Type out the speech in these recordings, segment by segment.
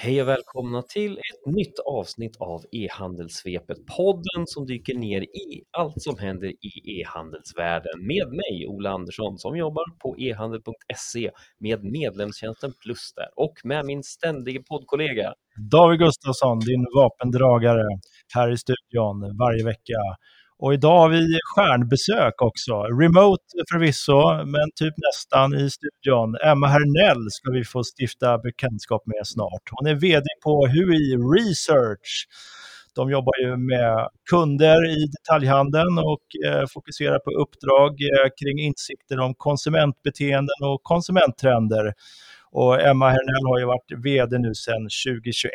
Hej och välkomna till ett nytt avsnitt av e-handelssvepet, podden som dyker ner i allt som händer i e-handelsvärlden med mig, Ola Andersson, som jobbar på e-handel.se med medlemstjänsten Plus där och med min ständige poddkollega David Gustafsson, din vapendragare här i studion varje vecka. Och idag har vi stjärnbesök också. Remote förvisso, men typ nästan i studion. Emma Hernell ska vi få stifta bekantskap med snart. Hon är VD på HUI Research. De jobbar ju med kunder i detaljhandeln och eh, fokuserar på uppdrag eh, kring insikter om konsumentbeteenden och konsumenttrender. Och Emma Hernell har ju varit VD nu sedan 2021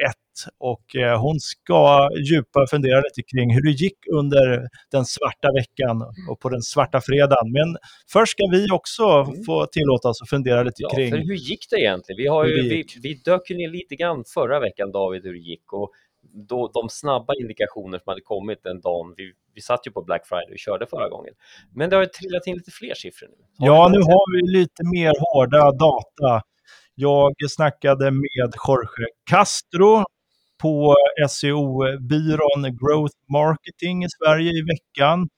och eh, hon ska djupa fundera lite kring hur det gick under den svarta veckan och på den svarta fredagen. Men först ska vi också mm. få tillåta oss att fundera lite ja, kring... För hur gick det egentligen? Vi, har ju, vi, vi dök ner lite grann förra veckan, David, hur det gick. Och då, de snabba indikationer som hade kommit den dagen, vi, vi satt ju på Black Friday och körde förra gången. Men det har ju trillat in lite fler siffror nu. Har ja, nu har vi lite mer hårda data jag snackade med Jorge Castro på SEO-byrån Growth Marketing i Sverige i veckan.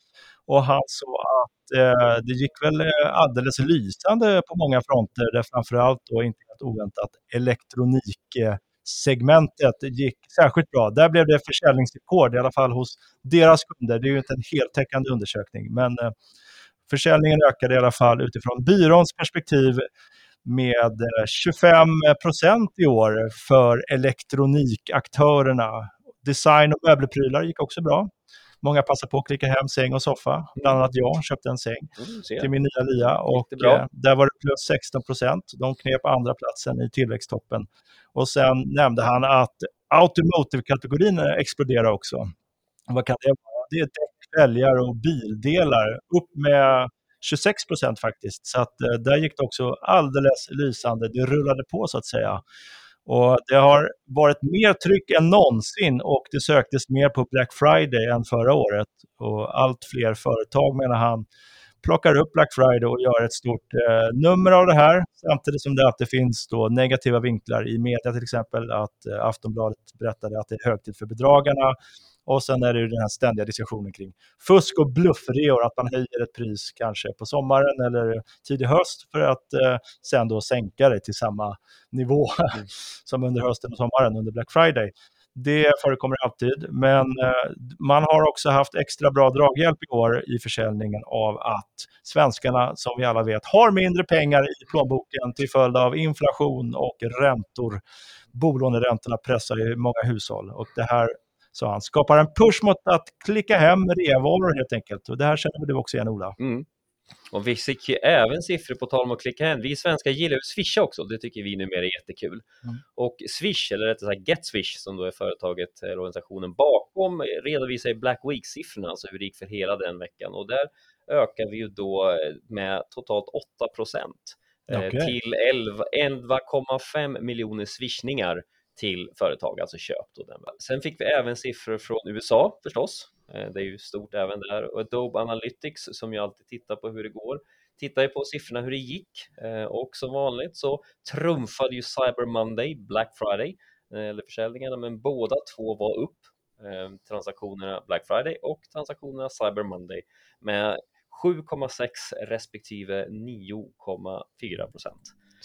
Och han sa att eh, det gick väl eh, alldeles lysande på många fronter, där framförallt då inte helt oväntat elektroniksegmentet gick särskilt bra. Där blev det försäljningsrekord, i alla fall hos deras kunder. Det är ju inte en heltäckande undersökning, men eh, försäljningen ökade i alla fall utifrån byråns perspektiv med 25 eh, procent i år för elektronikaktörerna. Design och möbelprylar gick också bra. Många passade på att klicka hem säng och soffa. Bland annat jag köpte en säng mm, till min nya lia och eh, där var det plus 16 procent. De knep andra platsen i tillväxttoppen. Och sen nämnde han att automotive-kategorin exploderar också. Vad kan det vara? Det är däck, fälgar och bildelar. Upp med 26 procent faktiskt. Så att, eh, där gick det också alldeles lysande. Det rullade på så att säga. Och det har varit mer tryck än någonsin och det söktes mer på Black Friday än förra året. Och allt fler företag, menar han, plockar upp Black Friday och gör ett stort eh, nummer av det här. Samtidigt som det alltid finns då negativa vinklar i media, till exempel att eh, Aftonbladet berättade att det är högtid för bedragarna. Och sen är det ju den här ständiga diskussionen kring fusk och bluffreor, att man höjer ett pris kanske på sommaren eller tidig höst för att eh, sen då sänka det till samma nivå mm. som under hösten och sommaren under Black Friday. Det förekommer alltid, men eh, man har också haft extra bra draghjälp i år i försäljningen av att svenskarna, som vi alla vet, har mindre pengar i plånboken till följd av inflation och räntor. Bolåneräntorna pressar ju många hushåll och det här så han skapar en push mot att klicka hem reavaror helt enkelt. Och det här känner du också igen Ola. Mm. Och vi fick ju även siffror på tal om att klicka hem. Vi svenskar gillar ju Swisha också, det tycker vi numera är jättekul. Mm. Och Swish, eller rättare sagt GetSwish som då är företaget eller organisationen bakom, redovisar i Black Week-siffrorna, alltså hur det gick för hela den veckan. Och där ökar vi ju då med totalt 8 procent eh, okay. till 11,5 miljoner swishningar till företag, alltså köp. Då den. Sen fick vi även siffror från USA förstås. Eh, det är ju stort även där. Och Adobe Analytics som ju alltid tittar på hur det går tittar ju på siffrorna hur det gick eh, och som vanligt så trumfade ju Cyber Monday Black Friday eh, eller försäljningarna men båda två var upp transaktionerna Black Friday och transaktionerna Cyber Monday med 7,6 respektive 9,4 procent.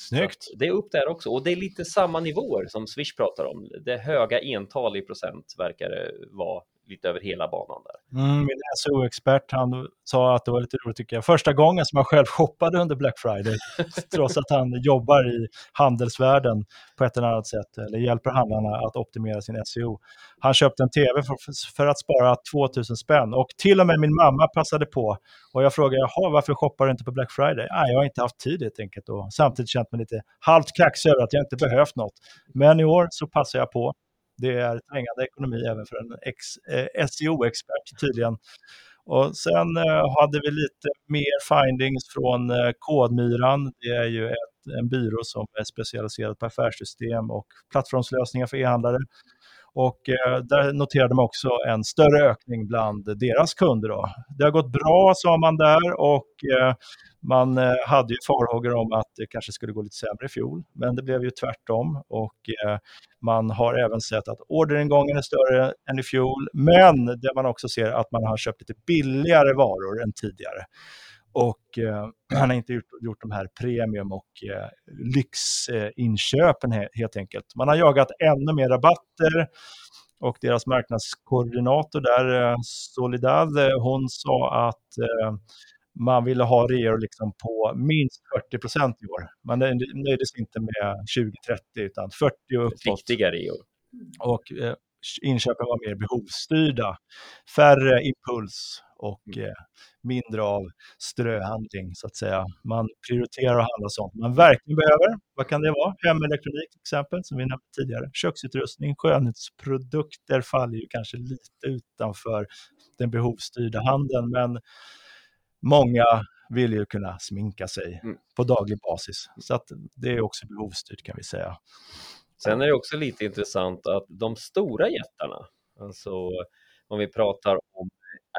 Snyggt! Det är upp där också och det är lite samma nivåer som Swish pratar om. Det höga ental i procent verkar det vara lite över hela banan där. Mm, min SEO-expert han sa att det var lite roligt tycker jag. Första gången som han själv shoppade under Black Friday, trots att han jobbar i handelsvärlden på ett eller annat sätt, eller hjälper handlarna att optimera sin SEO. Han köpte en tv för, för att spara 2000 spänn och till och med min mamma passade på. Och jag frågade, jaha, varför shoppar du inte på Black Friday? Nej, jag har inte haft tid helt enkelt och samtidigt känt mig lite halvt kaxig över att jag inte behövt något. Men i år så passar jag på det är trängande ekonomi även för en eh, SEO-expert tydligen. Och sen eh, hade vi lite mer findings från eh, Kodmyran. Det är ju ett, en byrå som är specialiserad på affärssystem och plattformslösningar för e-handlare. Och eh, där noterade man också en större ökning bland deras kunder. Då. Det har gått bra, sa man där, och eh, man eh, hade ju farhågor om att det kanske skulle gå lite sämre i fjol, men det blev ju tvärtom. Och man har även sett att orderingången är större än i fjol, men det man också ser att man har köpt lite billigare varor än tidigare. Och eh, han har inte gjort, gjort de här premium och eh, lyxinköpen helt enkelt. Man har jagat ännu mer rabatter och deras marknadskoordinator där, eh, Solidad, hon sa att eh, man ville ha reor liksom på minst 40 procent i år. Man nöjde sig inte med 20-30 utan 40 och uppåt. Riktiga reor. Och eh, inköpen var mer behovsstyrda. Färre impuls och mm. eh, mindre av ströhandling så att säga. Man prioriterar att handla sånt man verkligen behöver. Vad kan det vara? Hemelektronik till exempel, som vi nämnde tidigare. Köksutrustning, skönhetsprodukter faller ju kanske lite utanför den behovsstyrda handeln, men många vill ju kunna sminka sig mm. på daglig basis. Så att det är också behovsstyrt kan vi säga. Sen är det också lite intressant att de stora jättarna, alltså om vi pratar om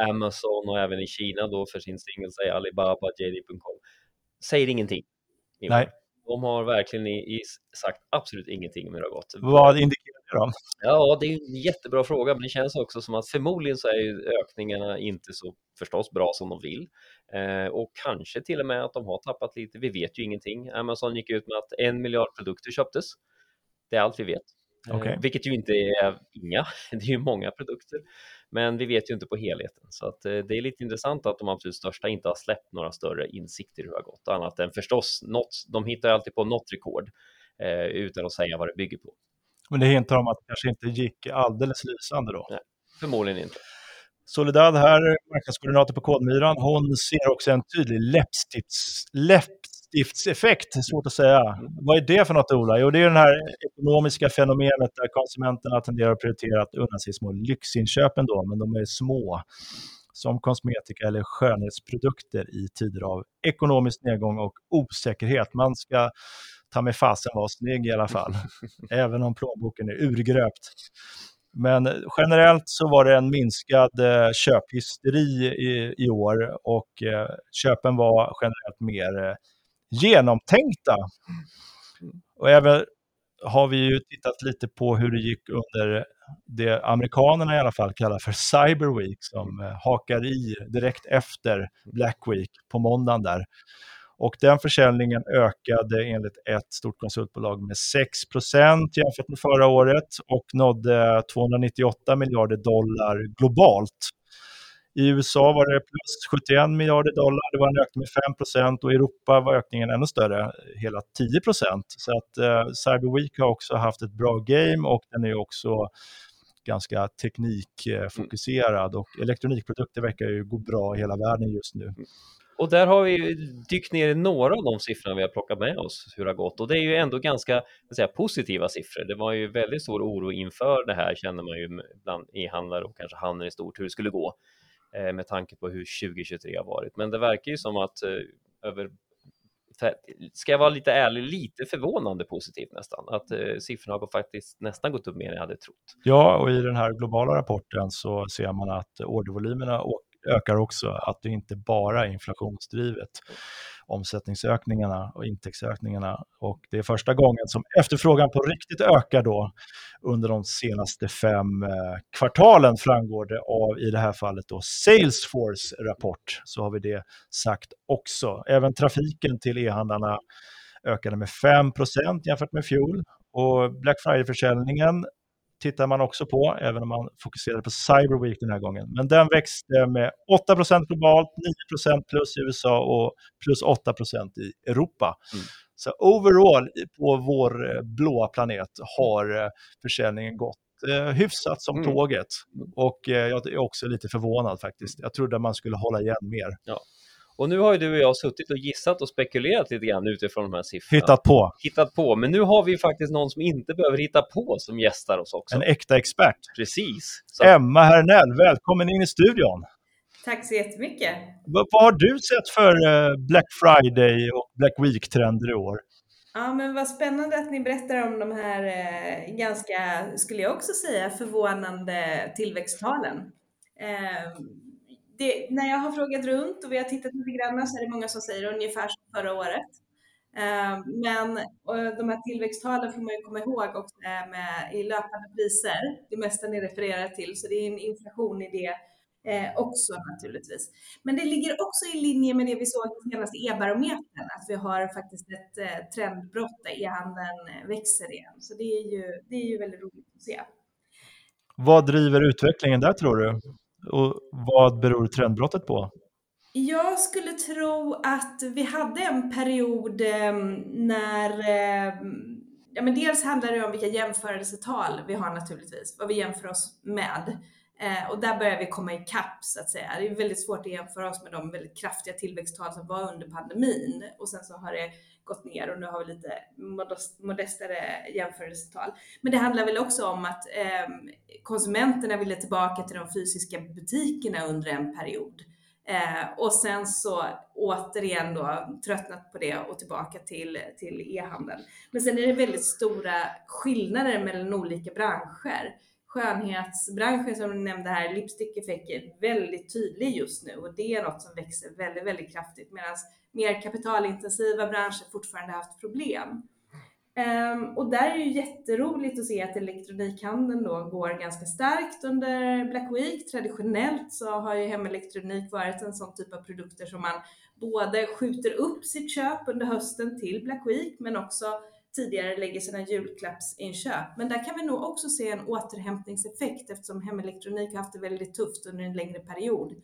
Amazon och även i Kina då för sin singel, säger Alibaba, JD.com, säger ingenting. Nej. De har verkligen i, i sagt absolut ingenting om hur det har gått. Vad indikerar det då? Ja, det är en jättebra fråga, men det känns också som att förmodligen så är ökningarna inte så förstås bra som de vill. Eh, och kanske till och med att de har tappat lite, vi vet ju ingenting. Amazon gick ut med att en miljard produkter köptes. Det är allt vi vet. Okay. Eh, vilket ju inte är inga, det är ju många produkter. Men vi vet ju inte på helheten, så att, eh, det är lite intressant att de absolut största inte har släppt några större insikter hur det har gått, annat än förstås något, de hittar alltid på något rekord eh, utan att säga vad det bygger på. Men det hintar om att det kanske inte gick alldeles lysande då? Nej, förmodligen inte. Solidad här, marknadskoordinator på Kodmyran, hon ser också en tydlig läppstifts, läppstiftseffekt, svårt att säga. Vad är det för något Ola? Jo, det är det här ekonomiska fenomenet där konsumenterna tenderar att prioritera att unna sig små lyxinköp ändå, men de är små som kosmetika eller skönhetsprodukter i tider av ekonomisk nedgång och osäkerhet. Man ska ta med fasen vara snygg i alla fall, även om plånboken är urgröpt. Men generellt så var det en minskad eh, köphysteri i, i år och eh, köpen var generellt mer eh, genomtänkta. Och även har vi ju tittat lite på hur det gick under det amerikanerna i alla fall kallar för Cyber Week som eh, hakar i direkt efter Black Week på måndagen där. Och den försäljningen ökade enligt ett stort konsultbolag med 6% jämfört med förra året och nådde 298 miljarder dollar globalt. I USA var det plus 71 miljarder dollar, det var en ökning med 5 procent och i Europa var ökningen ännu större, hela 10 procent. Så att eh, Cyber Week har också haft ett bra game och den är också ganska teknikfokuserad och elektronikprodukter verkar ju gå bra i hela världen just nu. Och där har vi dykt ner i några av de siffrorna vi har plockat med oss hur det har gått och det är ju ändå ganska säga, positiva siffror. Det var ju väldigt stor oro inför det här känner man ju bland e-handlare och kanske handeln i stort hur det skulle gå Eh, med tanke på hur 2023 har varit. Men det verkar ju som att eh, över ska jag vara lite ärlig, lite förvånande positivt nästan, att eh, siffrorna har faktiskt nästan gått upp mer än jag hade trott. Ja, och i den här globala rapporten så ser man att ordervolymerna ökar också, att det inte bara är inflationsdrivet omsättningsökningarna och intäktsökningarna. Och det är första gången som efterfrågan på riktigt ökar då under de senaste fem eh, kvartalen framgår det av i det här fallet då Salesforce rapport. Så har vi det sagt också. Även trafiken till e-handlarna ökade med 5% jämfört med fjol. Och Black Friday-försäljningen tittar man också på, även om man fokuserade på Cyber Week den här gången. Men den växte med 8% globalt, 9% plus i USA och plus 8% i Europa. Mm. Så overall på vår eh, blåa planet har eh, försäljningen gått eh, hyfsat som mm. tåget. Och jag är också lite förvånad faktiskt. Jag trodde man skulle hålla igen mer. Ja. Och nu har ju du och jag suttit och gissat och spekulerat lite grann utifrån de här siffrorna. Hittat på. Hittat på, men nu har vi faktiskt någon som inte behöver hitta på som gästar oss också. En äkta expert. Precis. Så. Emma Hernell, välkommen in i studion. Tack så jättemycket. Vad, vad har du sett för eh, Black Friday och Black Week-trender i år? Ja, men vad spännande att ni berättar om de här eh, ganska, skulle jag också säga, förvånande tillväxttalen. Eh, det, när jag har frågat runt och vi har tittat lite grann så är det många som säger ungefär som förra året. Eh, men de här tillväxttalen får man ju komma ihåg också med, i löpande priser, det mesta ni refererar till, så det är en inflation i det eh, också naturligtvis. Men det ligger också i linje med det vi såg i senaste e-barometern, att vi har faktiskt ett eh, trendbrott där e-handeln eh, växer igen. Så det är, ju, det är ju väldigt roligt att se. Vad driver utvecklingen där tror du? Och vad beror trendbrottet på? Jag skulle tro att vi hade en period eh, när eh, Ja, men dels handlar det om vilka jämförelsetal vi har naturligtvis, vad vi jämför oss med. Eh, och där börjar vi komma ikapp så att säga. Det är väldigt svårt att jämföra oss med de väldigt kraftiga tillväxttal som var under pandemin och sen så har det gått ner och nu har vi lite modestare jämförelsetal. Men det handlar väl också om att eh, konsumenterna ville tillbaka till de fysiska butikerna under en period. Eh, och sen så återigen då tröttnat på det och tillbaka till, till e-handeln. Men sen är det väldigt stora skillnader mellan olika branscher skönhetsbranschen som du nämnde här, lipstick effekt är väldigt tydlig just nu och det är något som växer väldigt, väldigt kraftigt medan mer kapitalintensiva branscher fortfarande haft problem. Um, och där är det ju jätteroligt att se att elektronikhandeln då går ganska starkt under Black Week. Traditionellt så har ju hemelektronik varit en sån typ av produkter som man både skjuter upp sitt köp under hösten till Black Week men också tidigare lägger sina julklappsinköp. Men där kan vi nog också se en återhämtningseffekt eftersom hemelektronik har haft det väldigt tufft under en längre period.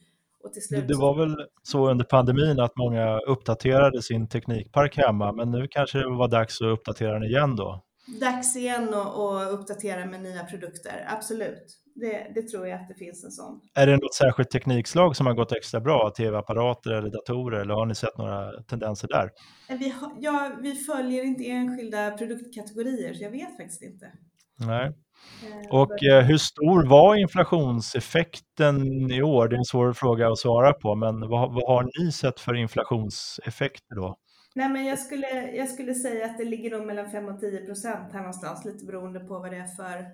Det, det, var väl så under pandemin att många uppdaterade sin teknikpark hemma, men nu kanske det var dags att uppdatera den igen då? Dags igen att uppdatera med nya produkter, absolut. Det, det, tror jag att det finns en sån. Är det något särskilt teknikslag som har gått extra bra? Tv-apparater eller datorer? Eller har ni sett några tendenser där? Vi, har, ja, vi följer inte enskilda produktkategorier, så jag vet faktiskt inte. Nej. Eh, Och eh, hur stor var inflationseffekten i år? Det är en svår fråga att svara på, men vad, vad har ni sett för inflationseffekter då? Nej, men jag skulle, jag skulle säga att det ligger nog mellan 5 och 10 procent här någonstans, lite beroende på vad det är för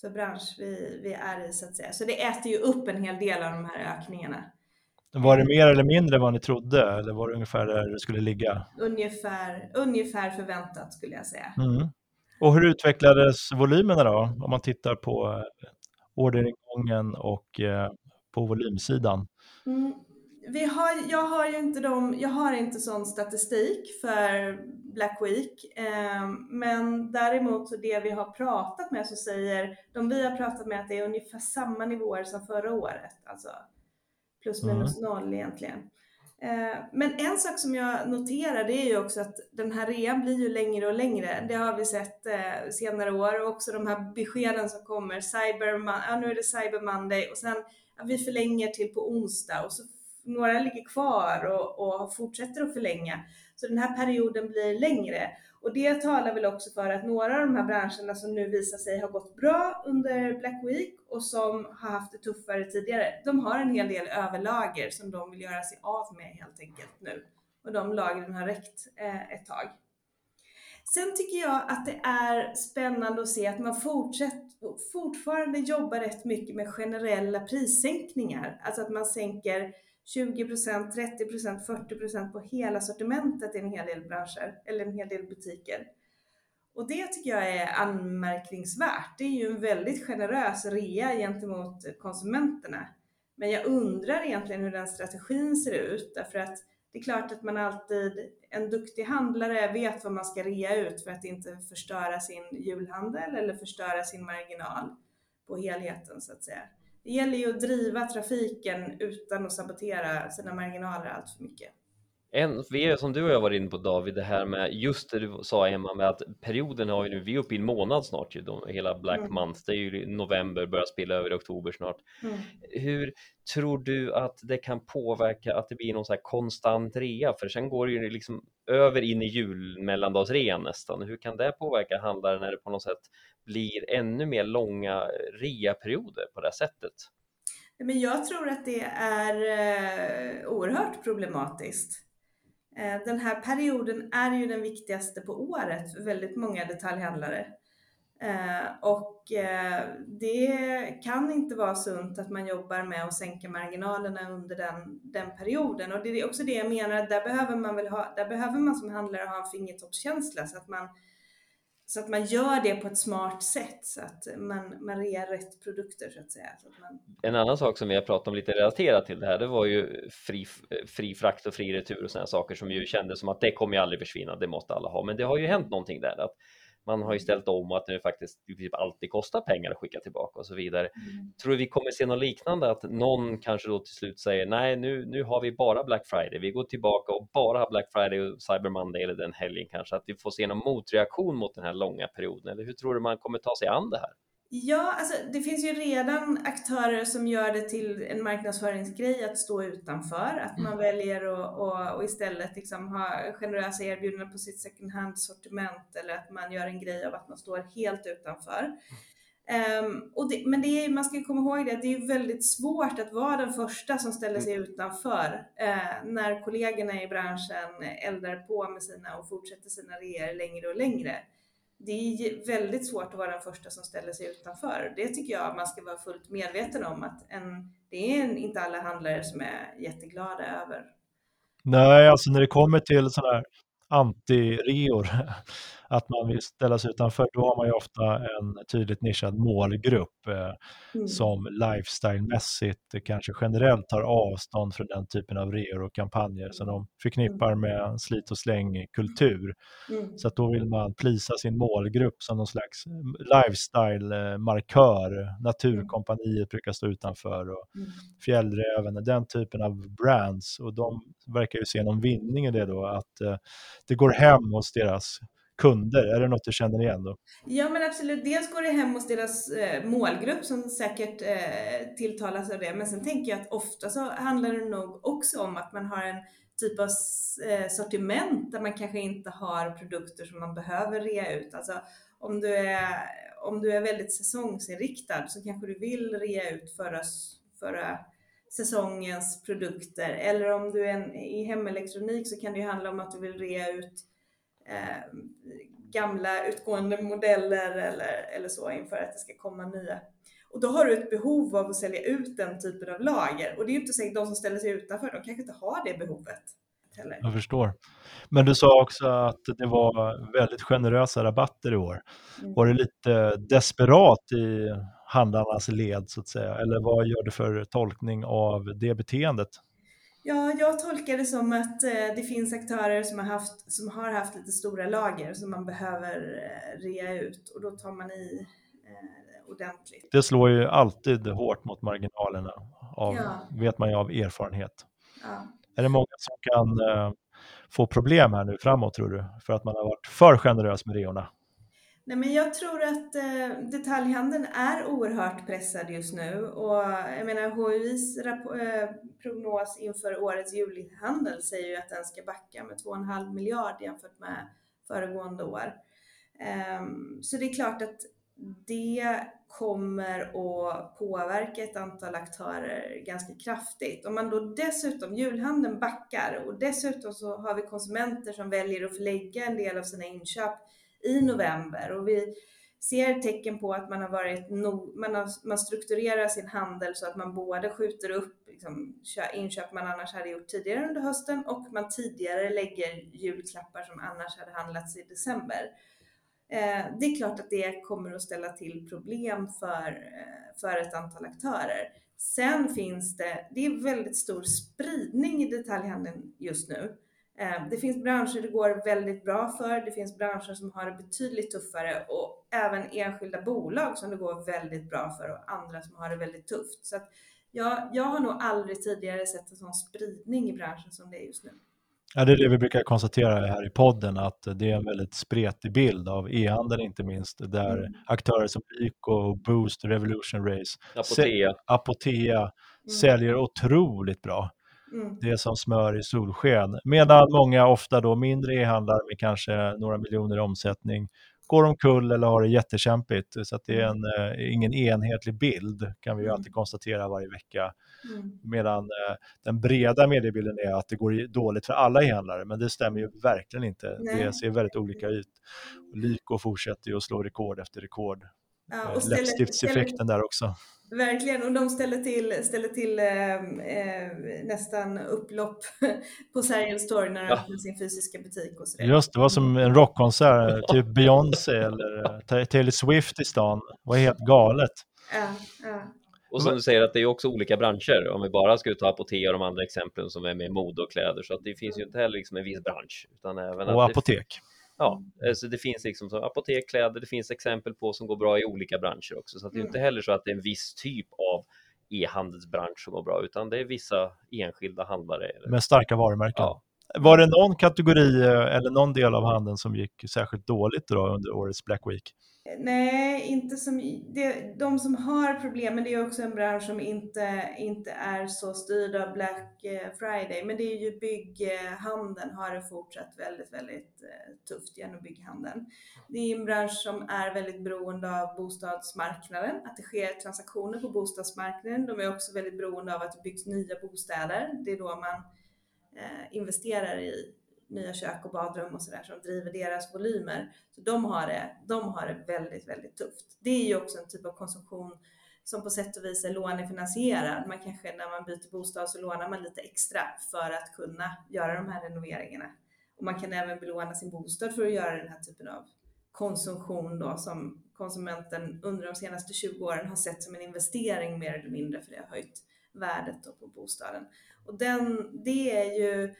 för bransch vi, vi är i så att säga. Så det äter ju upp en hel del av de här ökningarna. Var det mer eller mindre vad ni trodde eller var det ungefär där det skulle ligga? Ungefär, ungefär förväntat skulle jag säga. Mm. Och hur utvecklades volymerna då? Om man tittar på eh, orderingången och eh, på volymsidan? Mm vi har, jag har ju inte de, jag har inte sån statistik för Black Week, eh, men däremot så det vi har pratat med så säger de vi har pratat med att det är ungefär samma nivåer som förra året, alltså plus minus mm. noll egentligen. Eh, men en sak som jag noterar det är ju också att den här rean blir ju längre och längre. Det har vi sett eh, senare år och också de här beskeden som kommer. Cyber, ja, nu är det Cyber Monday och sen ja, vi förlänger till på onsdag och så några ligger kvar och, och fortsätter att förlänga. Så den här perioden blir längre. Och det talar väl också för att några av de här branscherna som nu visar sig ha gått bra under Black Week och som har haft det tuffare tidigare, de har en hel del överlager som de vill göra sig av med helt enkelt nu. Och de lagren har räckt eh, ett tag. Sen tycker jag att det är spännande att se att man fortfarande jobbar rätt mycket med generella prissänkningar. Alltså att man sänker 20% 30% 40% på hela sortimentet i en hel del branscher eller en hel del butiker. Och det tycker jag är anmärkningsvärt. Det är ju en väldigt generös rea gentemot konsumenterna. Men jag undrar egentligen hur den strategin ser ut därför att det är klart att man alltid, en duktig handlare vet vad man ska rea ut för att inte förstöra sin julhandel eller förstöra sin marginal på helheten så att säga det gäller ju att driva trafiken utan att sabotera sina marginaler allt för mycket. En, vi är, som du och jag var inne på David, det här med just det du sa Emma med att perioden har ju nu, vi är uppe i en månad snart ju, de, hela Black mm. Month, det är ju november, börjar spela över i oktober snart. Mm. Hur tror du att det kan påverka att det blir någon så här konstant rea? För sen går det ju liksom över in i julmellandagsrean nästan. Hur kan det påverka handlaren när det på något sätt blir ännu mer långa reaperioder på det sättet? Men jag tror att det är eh, oerhört problematiskt. Eh, den här perioden är ju den viktigaste på året för väldigt många detaljhandlare. Eh, och eh, det kan inte vara sunt att man jobbar med att sänka marginalerna under den, den perioden. Och det är också det jag menar, att där behöver man väl ha, där behöver man som handlare ha en fingertoppskänsla så att man så att man gör det på ett smart sätt så att man, man rear rätt produkter så att säga. Så att man... En annan sak som vi har pratat om lite relaterat till det här, det var ju fri, fri frakt och fri retur och sådana saker som ju kändes som att det kommer ju aldrig försvinna, det måste alla ha. Men det har ju hänt någonting där, att man har ju ställt om att det faktiskt typ alltid kostar pengar att skicka tillbaka och så vidare. Mm. Tror vi kommer se något liknande att någon kanske då till slut säger nej, nu, nu har vi bara Black Friday. Vi går tillbaka och bara har Black Friday och Cyber Monday eller den helgen kanske att vi får se någon motreaktion mot den här långa perioden. Eller hur tror du man kommer ta sig an det här? Ja, alltså det finns ju redan aktörer som gör det till en marknadsföringsgrej att stå utanför, att man mm. väljer att och, och istället liksom ha generösa erbjudanden på sitt second hand-sortiment eller att man gör en grej av att man står helt utanför. Um, och det, men det är, man ska komma ihåg det, det är väldigt svårt att vara den första som ställer sig mm. utanför uh, när kollegorna i branschen eldar på med sina och fortsätter sina reor längre och längre det är väldigt svårt att vara den första som ställer sig utanför. Det tycker jag man ska vara fullt medveten om att en, det är inte alla handlare som är jätteglada över. Nej, alltså när det kommer till sådana här anti-reor, att man vill ställa sig utanför, då har man ju ofta en tydligt nischad målgrupp eh, mm. som lifestylemässigt kanske generellt tar avstånd från den typen av reor och kampanjer som de förknippar mm. med slit och släng-kultur. Mm. Så då vill man plisa sin målgrupp som någon slags lifestyle-markör. Naturkompaniet brukar stå utanför och mm. Fjällräven, den typen av brands och de verkar ju se någon vinning i det då, att eh, det går hem hos deras kunder? Är det något du känner igen då? Ja men absolut, dels går det hem hos deras eh, målgrupp som säkert eh, tilltalas av det. Men sen tänker jag att ofta så handlar det nog också om att man har en typ av eh, sortiment där man kanske inte har produkter som man behöver rea ut. Alltså om du är, om du är väldigt säsongsinriktad så kanske du vill rea ut förra, förra säsongens produkter. Eller om du är en, i hemelektronik så kan det ju handla om att du vill rea ut eh, gamla utgående modeller eller, eller så inför att det ska komma nya. Och då har du ett behov av att sälja ut den typen av lager. Och det är ju inte säkert de som ställer sig utanför, de kanske inte har det behovet. Heller. Jag förstår. Men du sa också att det var väldigt generösa rabatter i år. Mm. Var det lite desperat i handlarnas led så att säga? Eller vad gör du för tolkning av det beteendet? Ja, jag tolkar det som att eh, det finns aktörer som har, haft, som har haft lite stora lager som man behöver eh, rea ut och då tar man i eh, ordentligt. Det slår ju alltid hårt mot marginalerna, av, ja. vet man ju av erfarenhet. Ja. Är det många som kan få problem här nu framåt tror du, för att man har varit för generös med reorna? Nej, men jag tror att eh, detaljhandeln är oerhört pressad just nu och jag menar HUIs eh, prognos inför årets julhandel säger ju att den ska backa med 2,5 miljard jämfört med föregående år. Eh, så det är klart att det kommer att påverka ett antal aktörer ganska kraftigt. Om man då dessutom, julhandeln backar och dessutom så har vi konsumenter som väljer att förlägga en del av sina inköp i november och vi ser tecken på att man har varit no, man, har, man strukturerar sin handel så att man både skjuter upp liksom, inköp man annars hade gjort tidigare under hösten och man tidigare lägger julklappar som annars hade handlats i december. Eh, det är klart att det kommer att ställa till problem för, eh, för ett antal aktörer. Sen finns det, det är väldigt stor spridning i detaljhandeln just nu. Eh, det finns branscher det går väldigt bra för, det finns branscher som har det betydligt tuffare och även enskilda bolag som det går väldigt bra för och andra som har det väldigt tufft. Så att jag, jag har nog aldrig tidigare sett en sån spridning i branschen som det är just nu. Ja, det är det vi brukar konstatera här i podden, att det är en väldigt spretig bild av e-handeln inte minst, där mm. aktörer som Lyko, Boost, Revolution Race, Apotea, Apotea mm. säljer otroligt bra. Mm. Det är som smör i solsken. Medan många, ofta då mindre e-handlare med kanske några miljoner i omsättning, går omkull eller har det jättekämpigt. Så det är en, eh, ingen enhetlig bild kan vi ju alltid konstatera varje vecka. Mm. Medan eh, den breda mediebilden är att det går dåligt för alla e-handlare, men det stämmer ju verkligen inte. Nej. Det ser väldigt olika ut. Lyko fortsätter ju att slå rekord efter rekord. Ja, Eh, och ställer- Läppstiftseffekten där också. Verkligen, och de ställer till, ställer till eh, eh, nästan upplopp på Sergels torg när de Ja. öppnar sin fysiska butik och sådär. Just det, var som en rockkonsert, typ Beyoncé eller eh, Ta- Taylor Swift i stan. Det var helt galet. Ja, ja. Och som du säger att det är också olika branscher. Om vi bara skulle ta Apotea och de andra exemplen som är med mode och kläder så att det finns ju inte heller liksom en viss bransch. Utan även Och att det, apotek. Ja, alltså det finns liksom som apotek, kläder, det finns exempel på som går bra i olika branscher också. Så det är inte heller så att det är en viss typ av e-handelsbransch som går bra utan det är vissa enskilda handlare. Med starka varumärken. ja. Var det någon kategori eh, eller någon del av handeln som gick särskilt dåligt då under årets Black Week? Nej, inte som, det, de som har problem, men det är också en bransch som inte, inte är så styrd av Black eh, Friday, men det är ju bygghandeln har det fortsatt väldigt, väldigt eh, tufft genom bygghandeln. Det är en bransch som är väldigt beroende av bostadsmarknaden, att det sker transaktioner på bostadsmarknaden. De är också väldigt beroende av att det byggs nya bostäder. Det är då man eh, investerar i nya kök och badrum och sådär som driver deras volymer. Så de har, det, de har det väldigt, väldigt tufft. Det är ju också en typ av konsumtion som på sätt och vis är lånefinansierad. Man kanske när man byter bostad så lånar man lite extra för att kunna göra de här renoveringarna. Och man kan även belåna sin bostad för att göra den här typen av konsumtion då som konsumenten under de senaste 20 åren har sett som en investering mer eller mindre för det har höjt värdet då på bostaden. Och den, det är ju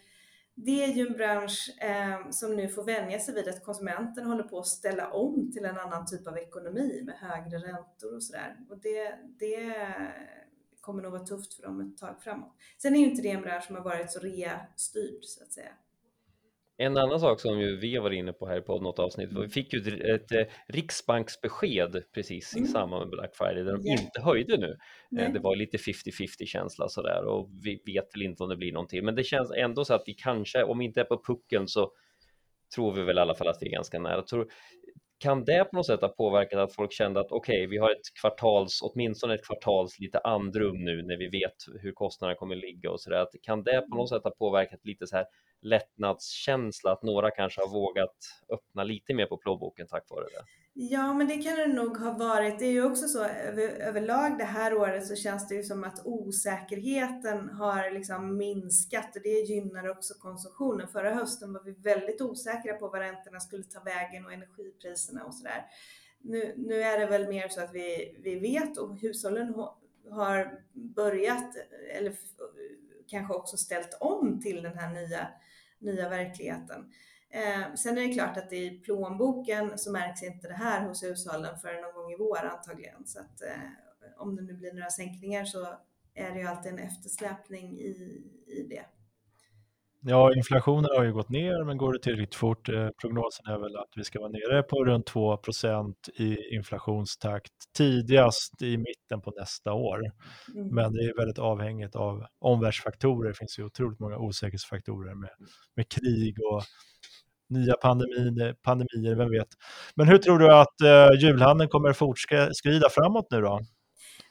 det är ju en bransch eh, som nu får vänja sig vid att konsumenten håller på att ställa om till en annan typ av ekonomi med högre räntor och sådär. Och det, det kommer nog vara tufft för dem ett tag framåt. Sen är ju inte det en bransch som har varit så rea-styrd så att säga. En annan sak som ju vi varit inne på här på något avsnitt, var vi fick ju ett, eh, riksbanksbesked precis i Mm. samband med Black Friday där de inte höjde nu. Eh, Nej. Det var lite 50-50 känsla sådär och vi vet väl inte om det blir någonting. Men det känns ändå så att vi kanske, om vi inte är på pucken så tror vi väl i alla fall att vi är ganska nära. Tror, kan det på något sätt ha påverkat att folk kände att okej, vi har ett kvartals, åtminstone ett kvartals lite andrum nu när vi vet hur kostnaderna kommer ligga och sådär. Kan det på något sätt ha påverkat lite så här lättnadskänsla att några kanske har vågat öppna lite mer på plånboken tack vare det? Ja, men det kan det nog ha varit. Det är ju också så över, överlag det här året så känns det ju som att osäkerheten har liksom minskat och det gynnar också konsumtionen. Förra hösten var vi väldigt osäkra på vad räntorna skulle ta vägen och energipriserna och sådär. Nu, nu är det väl mer så att vi, vi vet och hushållen har börjat eller kanske också ställt om till den här nya, nya verkligheten. Eh, sen är det klart att i plånboken så märks inte det här hos hushållen förrän någon gång i vår antagligen. Så att eh, om det nu blir några sänkningar så är det ju alltid en eftersläpning i, i det. Ja, inflationen har ju gått ner, men går det tillräckligt fort? Eh, Prognosen är väl att vi ska vara nere på runt 2% i inflationstakt tidigast i mitten på nästa år. Mm. Men det är väldigt avhängigt av omvärldsfaktorer. Det finns ju otroligt många osäkerhetsfaktorer med, med krig och nya pandemier, pandemier, vem vet. Men hur tror du att eh, julhandeln kommer fortskrida framåt nu då?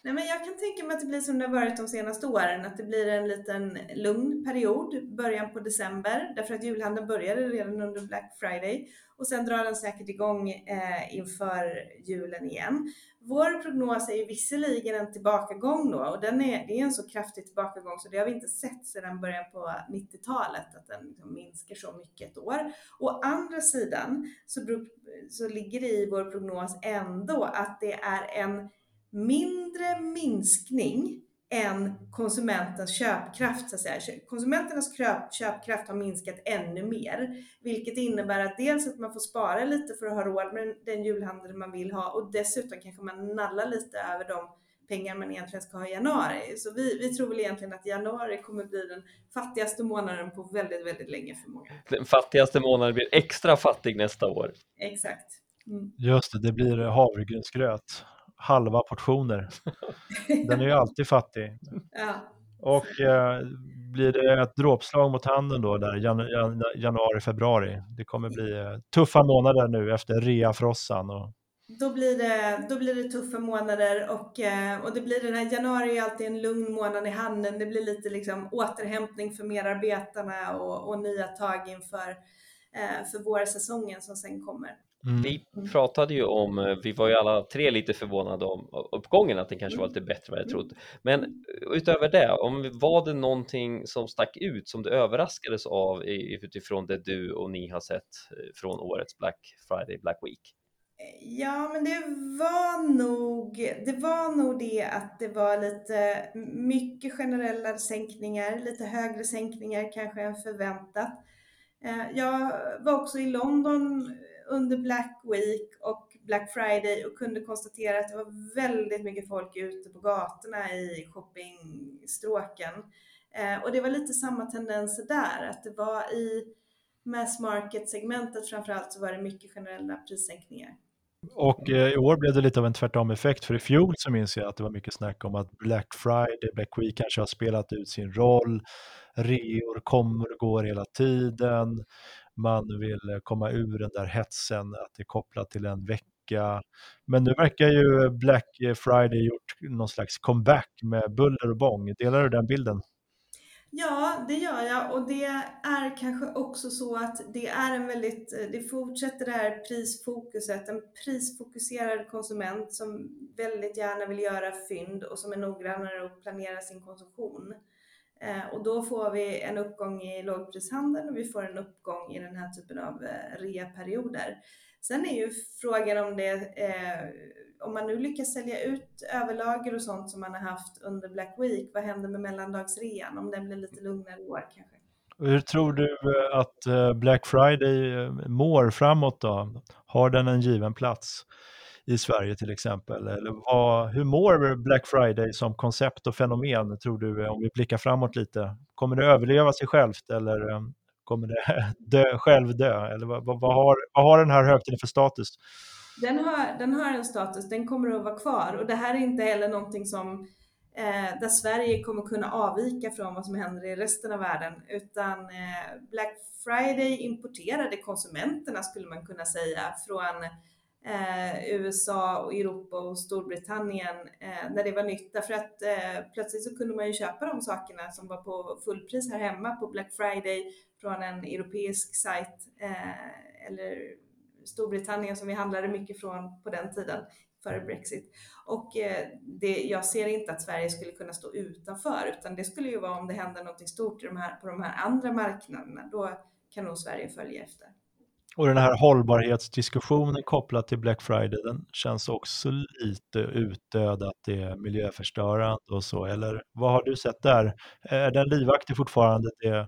Nej, men jag kan tänka mig att det blir som det har varit de senaste åren, att det blir en liten lugn period, början på december, därför att julhandeln började redan under Black Friday och sen drar den säkert igång eh, inför julen igen. Vår prognos är ju visserligen en tillbakagång då och den är, det är en så kraftig tillbakagång så det har vi inte sett sedan början på 90-talet att den liksom minskar så mycket ett år. Å andra sidan så, beror- så ligger det i vår prognos ändå att det är en mindre minskning än konsumentens köpkraft så att säga. Konsumenternas köp, köpkraft har minskat ännu mer, vilket innebär att dels att man får spara lite för att ha råd med den julhandel man vill ha och dessutom kanske man nallar lite över de pengar man egentligen ska ha i januari. Så vi, vi tror väl egentligen att januari kommer bli den fattigaste månaden på väldigt, väldigt länge för många. Den fattigaste månaden blir extra fattig nästa år. Exakt. Mm. Just det, det blir havregrynsgröt. Halva portioner. Den är ju alltid fattig. Ja. Och eh, blir det ett dråpslag mot handeln då, där jan, jan, januari, februari? Det kommer bli eh, tuffa månader nu efter reafrossan. Och... Då blir, det, då blir det tuffa månader och, eh, och det blir den här januari är alltid en lugn månad i handeln. Det blir lite liksom återhämtning för medarbetarna och, och nya tag inför eh, för vårsäsongen som sen kommer. Mm. Vi pratade ju om, eh, vi var ju alla tre lite förvånade om uppgången, att den kanske var lite bättre än vad jag trodde. Men utöver det, om var det någonting som stack ut som du överraskades av utifrån det du och ni har sett eh, från årets Black Friday, Black Week? Ja, men det var nog det, var nog det att det var lite mycket generella sänkningar, lite högre sänkningar kanske än förväntat. Eh, jag var också i London under Black Week och Black Friday och kunde konstatera att det var väldigt mycket folk ute på gatorna i shoppingstråken. Eh, och det var lite samma tendenser där, att det var i mass market-segmentet framförallt så var det mycket generella prissänkningar. Och eh, i år blev det lite av en tvärtom-effekt, för i fjol så minns jag att det var mycket snack om att Black Friday, Black Week kanske har spelat ut sin roll, reor kommer och går hela tiden, man vill eh, komma ur den där hetsen, att det är kopplat till en vecka. Men nu verkar ju Black Friday gjort någon slags comeback med buller och bång. Delar du den bilden? Ja, det gör jag och det är kanske också så att det är en väldigt, eh, det fortsätter det här prisfokuset, en prisfokuserad konsument som väldigt gärna vill göra fynd och som är noggrannare och planerar sin konsumtion. Eh, och då får vi en uppgång i lågprishandeln och vi får en uppgång i den här typen av eh, reaperioder. Sen är ju frågan om det, eh, om man nu lyckas sälja ut överlager och sånt som man har haft under Black Week, vad händer med mellandagsrean? Om den blir lite lugnare i år kanske? Hur tror du eh, att Black Friday mår framåt då? Har den en given plats? I Sverige till exempel? Eller vad, hur mår Black Friday som koncept och fenomen, tror du, om vi blickar framåt lite? Kommer det överleva sig självt eller eh, kommer det dö, själv dö? Eller vad, vad, vad, har, vad har den här högtiden för status? Den har, den har en status, den kommer att vara kvar och det här är inte heller någonting som eh, där Sverige kommer kunna avvika från vad som händer i resten av världen utan eh, Black Friday importerade konsumenterna skulle man kunna säga från eh, USA och Europa och Storbritannien eh, när det var nytt. Därför att eh, plötsligt så kunde man ju köpa de sakerna som var på fullpris här hemma på Black Friday från en europeisk sajt eh, eller Storbritannien som vi handlade mycket från på den tiden före Brexit. Och eh, det, jag ser inte att Sverige skulle kunna stå utanför utan det skulle ju vara om det händer något stort i de här, på de här andra marknaderna. Då kan nog Sverige följa efter. Och den här hållbarhetsdiskussionen kopplat till Black Friday, den känns också lite utdöd, att det är miljöförstörande och så. Eller vad har du sett där? Är den livaktig fortfarande? Det...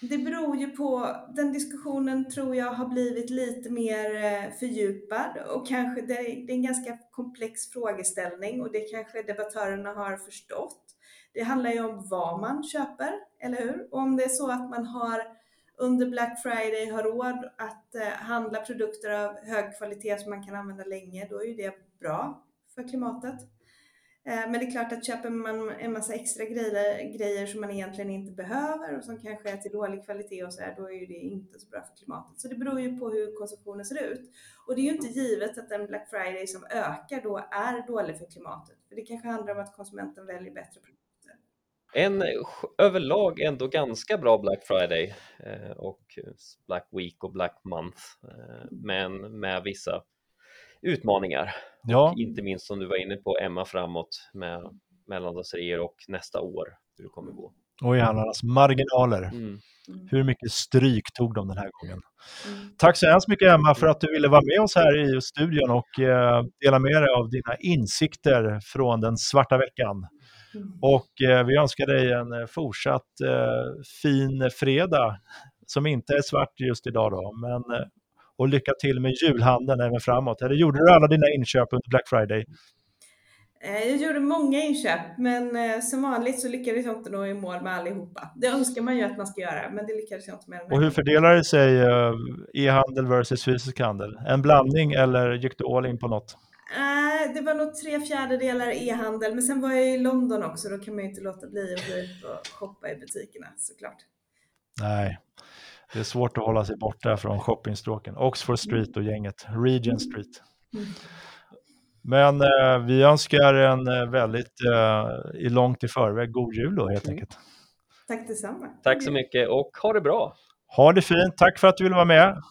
det beror ju på, den diskussionen tror jag har blivit lite mer eh, fördjupad och kanske det är en ganska komplex frågeställning och det kanske debattörerna har förstått. Det handlar ju om vad man köper, eller hur? Och om det är så att man har under Black Friday har råd att eh, handla produkter av hög kvalitet som man kan använda länge, då är ju det bra för klimatet. Eh, men det är klart att köper man en massa extra grejer, grejer som man egentligen inte behöver och som kanske är till dålig kvalitet och så här, då är ju det inte så bra för klimatet. Så det beror ju på hur konsumtionen ser ut. Och det är ju inte givet att en Black Friday som ökar då är dålig för klimatet. För det kanske handlar om att konsumenten väljer bättre produkter en överlag ändå ganska bra Black Friday eh, och Black Week och Black Month, eh, men med vissa utmaningar. Ja. Och inte minst som du var inne på Emma framåt med mellandagsreor och nästa år hur det kommer gå. Och i handlarnas marginaler. Mm. Hur mycket stryk tog de den här gången? Mm. Tack så hemskt mycket Emma för att du ville vara med oss här i studion och eh, dela med dig av dina insikter från den svarta veckan. Mm. Och eh, vi önskar dig en eh, fortsatt eh, fin fredag som inte är svart just idag då, men och lycka till med julhandeln även framåt. Eller gjorde du alla dina inköp under Black Friday? Jag gjorde många inköp, men som vanligt så lyckades jag inte nå i mål med allihopa. Det önskar man ju att man ska göra, men det lyckades jag inte med. Och hur fördelar det sig e-handel versus fysisk handel? En blandning eller gick du all in på något? Nej, det var nog tre fjärdedelar e-handel, men sen var jag i London också, då kan man ju inte låta bli att gå ut och shoppa i butikerna såklart. Nej, det är svårt att hålla sig borta från shoppingstråken. Oxford Street och gänget, Regent Street. Mm. Men eh, vi önskar en eh, väldigt eh, i långt i förväg god jul då helt Mm. enkelt. Tack detsamma. Tack så mycket och ha det bra! Ha det fint, tack för att du ville vara med.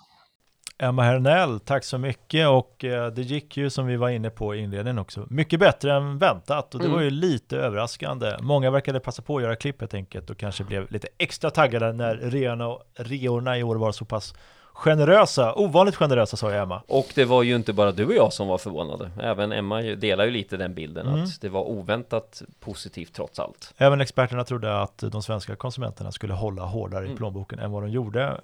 Emma Hernell, tack så mycket och eh, det gick ju som vi var inne på i inledningen också mycket bättre än väntat och det Mm. var ju lite överraskande. Många verkade passa på att göra klipp helt enkelt och kanske blev lite extra taggade när reorna, reorna i år var så pass generösa, ovanligt generösa sa jag Emma. Och det var ju inte bara du och jag som var förvånade. Även Emma delar ju lite den bilden Mm. att det var oväntat positivt trots allt. Även experterna trodde att de svenska konsumenterna skulle hålla hårdare i Mm. plånboken än vad de gjorde.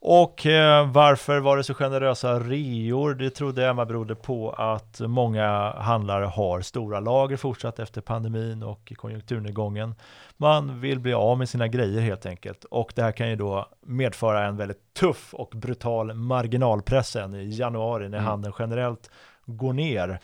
Och eh, varför var det så generösa reor? Det trodde Emma berodde på att många handlare har stora lager fortsatt efter pandemin och konjunkturnedgången. Man vill bli av med sina grejer helt enkelt och det här kan ju då medföra en väldigt tuff och brutal marginalpress sen i januari när Mm. handeln generellt går ner.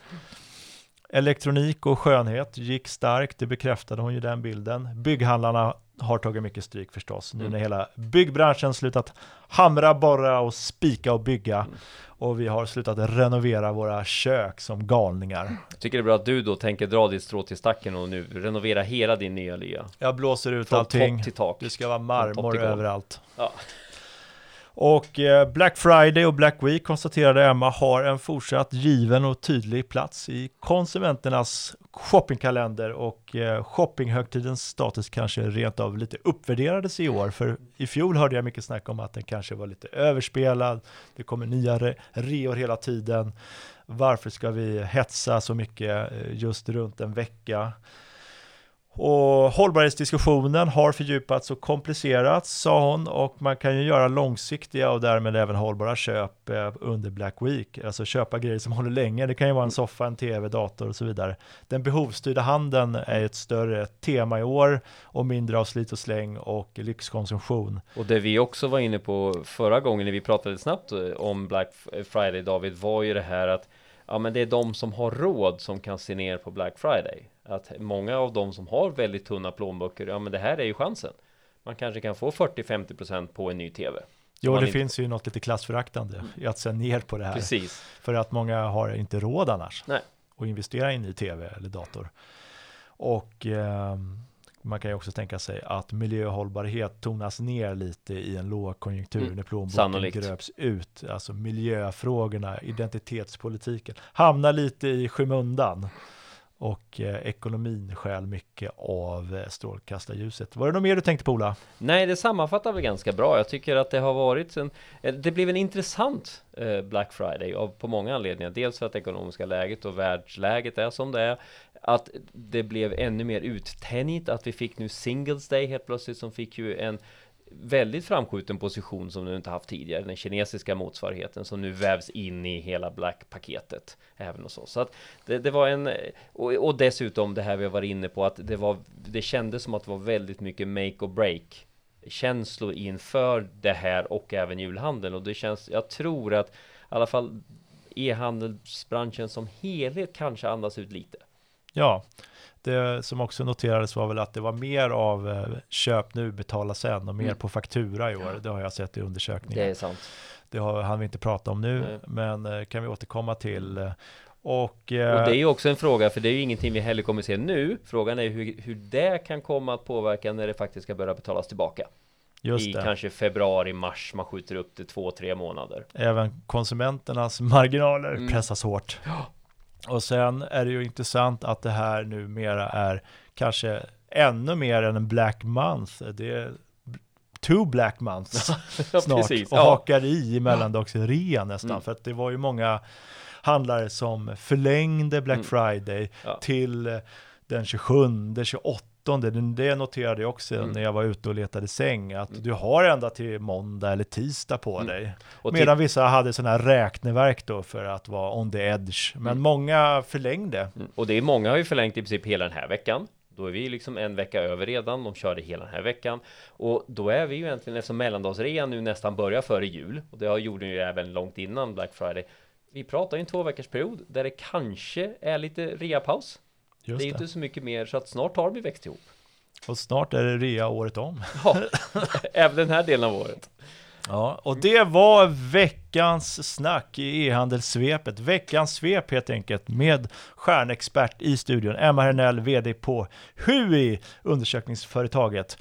Elektronik och skönhet gick starkt, det bekräftade hon ju den bilden. Bygghandlarna har tagit mycket stryk förstås, nu Mm. när hela byggbranschen slutat hamra, borra och spika och bygga. Mm. Och vi har slutat renovera våra kök som galningar. Jag tycker det är bra att du då tänker dra ditt strå till stacken och nu renovera hela din nya lya. Jag blåser ut Från allting. topp till tak. Det ska vara marmor överallt. Ja. Och eh, Black Friday och Black Week konstaterade Emma har en fortsatt given och tydlig plats i konsumenternas shoppingkalender och eh, shoppinghögtidens status kanske rent av lite uppvärderades i år. För i fjol hörde jag mycket snack om att den kanske var lite överspelad. Det kommer nya re reor hela tiden. Varför ska vi hetsa så mycket eh, just runt en vecka? Och hållbarhetsdiskussionen har fördjupats och komplicerats, sa hon, och man kan ju göra långsiktiga och därmed även hållbara köp eh, under Black Week, alltså köpa grejer som håller länge. Det kan ju vara en soffa, en tv, dator och så vidare. Den behovsstyrda handeln är ett större tema i år och mindre av slit och släng och lyxkonsumtion. Och det vi också var inne på förra gången när vi pratade snabbt eh, om Black Friday David var ju det här att ja men det är de som har råd som kan se ner på Black Friday. Att många av de som har väldigt tunna plånböcker, ja men det här är ju chansen. Man kanske kan få 40-50% på en ny TV. Jo, det inte- finns ju något lite klassföraktande i att se ner på det här. Precis. För att många har inte råd annars Nej. att investera i en ny tv eller dator. Och ehm, man kan ju också tänka sig att miljöhållbarhet tonas ner lite i en lågkonjunktur Mm, när plånboken sannolikt. gröps ut. Alltså miljöfrågorna, identitetspolitiken hamnar lite i skymundan. Och eh, ekonomin stjäl mycket av eh, strålkastarljuset. Var det något mer du tänkte på Ola? Nej, det sammanfattar väl ganska bra. Jag tycker att det har varit en, det blev en intressant eh, Black Friday av på många anledningar. Dels för att det ekonomiska läget och världsläget är som det är. Att det blev ännu mer uttänjt, att vi fick nu Singles Day helt plötsligt som fick ju en väldigt framskjuten position som du inte haft tidigare, den kinesiska motsvarigheten som nu vävs in i hela Black-paketet även hos oss. Så att det, det var en, och, och dessutom det här vi har varit inne på att det var, det kändes som att det var väldigt mycket make och break känslor inför det här och även julhandeln och det känns, jag tror att i alla fall e-handelsbranschen som helhet kanske andas ut lite. Ja, det som också noterades var väl att det var mer av eh, köp nu, betala sen och mer Mm. på faktura i år. Det har jag sett i Det undersökningen. är sant. Det har han vi inte prata om nu, Nej. men eh, kan vi återkomma till. eh, Och, Och det är ju också en fråga, för det är ju ingenting vi heller kommer se nu. Frågan är hur, hur det kan komma att påverka när det faktiskt ska börja betalas tillbaka. just I det, kanske februari, mars, man skjuter upp det två, tre månader. även konsumenternas marginaler Mm. pressas hårt. Och sen är det ju intressant att det här numera är kanske ännu mer än en black month. Det är two black months Ja, snart precis. och Ja. hakar i i mellandagsrea nästan. Mm. För att det var ju många handlare som förlängde Black Mm. Friday Ja. till den 27, 28. Det, det noterade jag också Mm. när jag var ute och letade säng, att du har ända till måndag eller tisdag på Mm. dig. Och Medan vissa hade sådana här räkneverk då för att vara on the edge. Men Mm. många förlängde. Mm. Och det är många har ju förlängt i princip hela den här veckan. Då är vi liksom en vecka över redan. De körde hela den här veckan. Och då är vi ju egentligen, eftersom mellandagsrean nu nästan börjar före jul. Och det gjorde ju även långt innan Black Friday. Vi pratar ju en två veckors period där det kanske är lite reapaus. Just det är det. inte så mycket mer så att snart har vi växt ihop. Och snart är det rea året om. Ja, även den här delen av året. Ja, och det var veckans snack i e-handelssvepet. Veckans svep helt enkelt med stjärnexpert i studion, Emma Hernell, VD på HUI, undersökningsföretaget.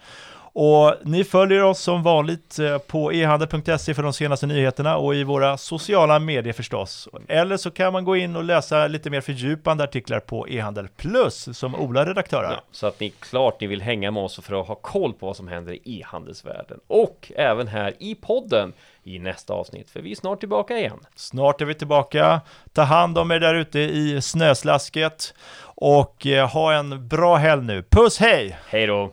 Och ni följer oss som vanligt eh, på ehandel.se för de senaste nyheterna och i våra sociala medier förstås. Eller så kan man gå in och läsa lite mer fördjupande artiklar på e-handel plus som Ola redaktör har. Ja, så att ni klart ni vill hänga med oss för att ha koll på vad som händer i e-handelsvärlden. Och även här i podden i nästa avsnitt, för vi är snart tillbaka igen. Snart är vi tillbaka. Ta hand om er där ute i snöslasket och eh, ha en bra helg nu. Puss hej! Hej då!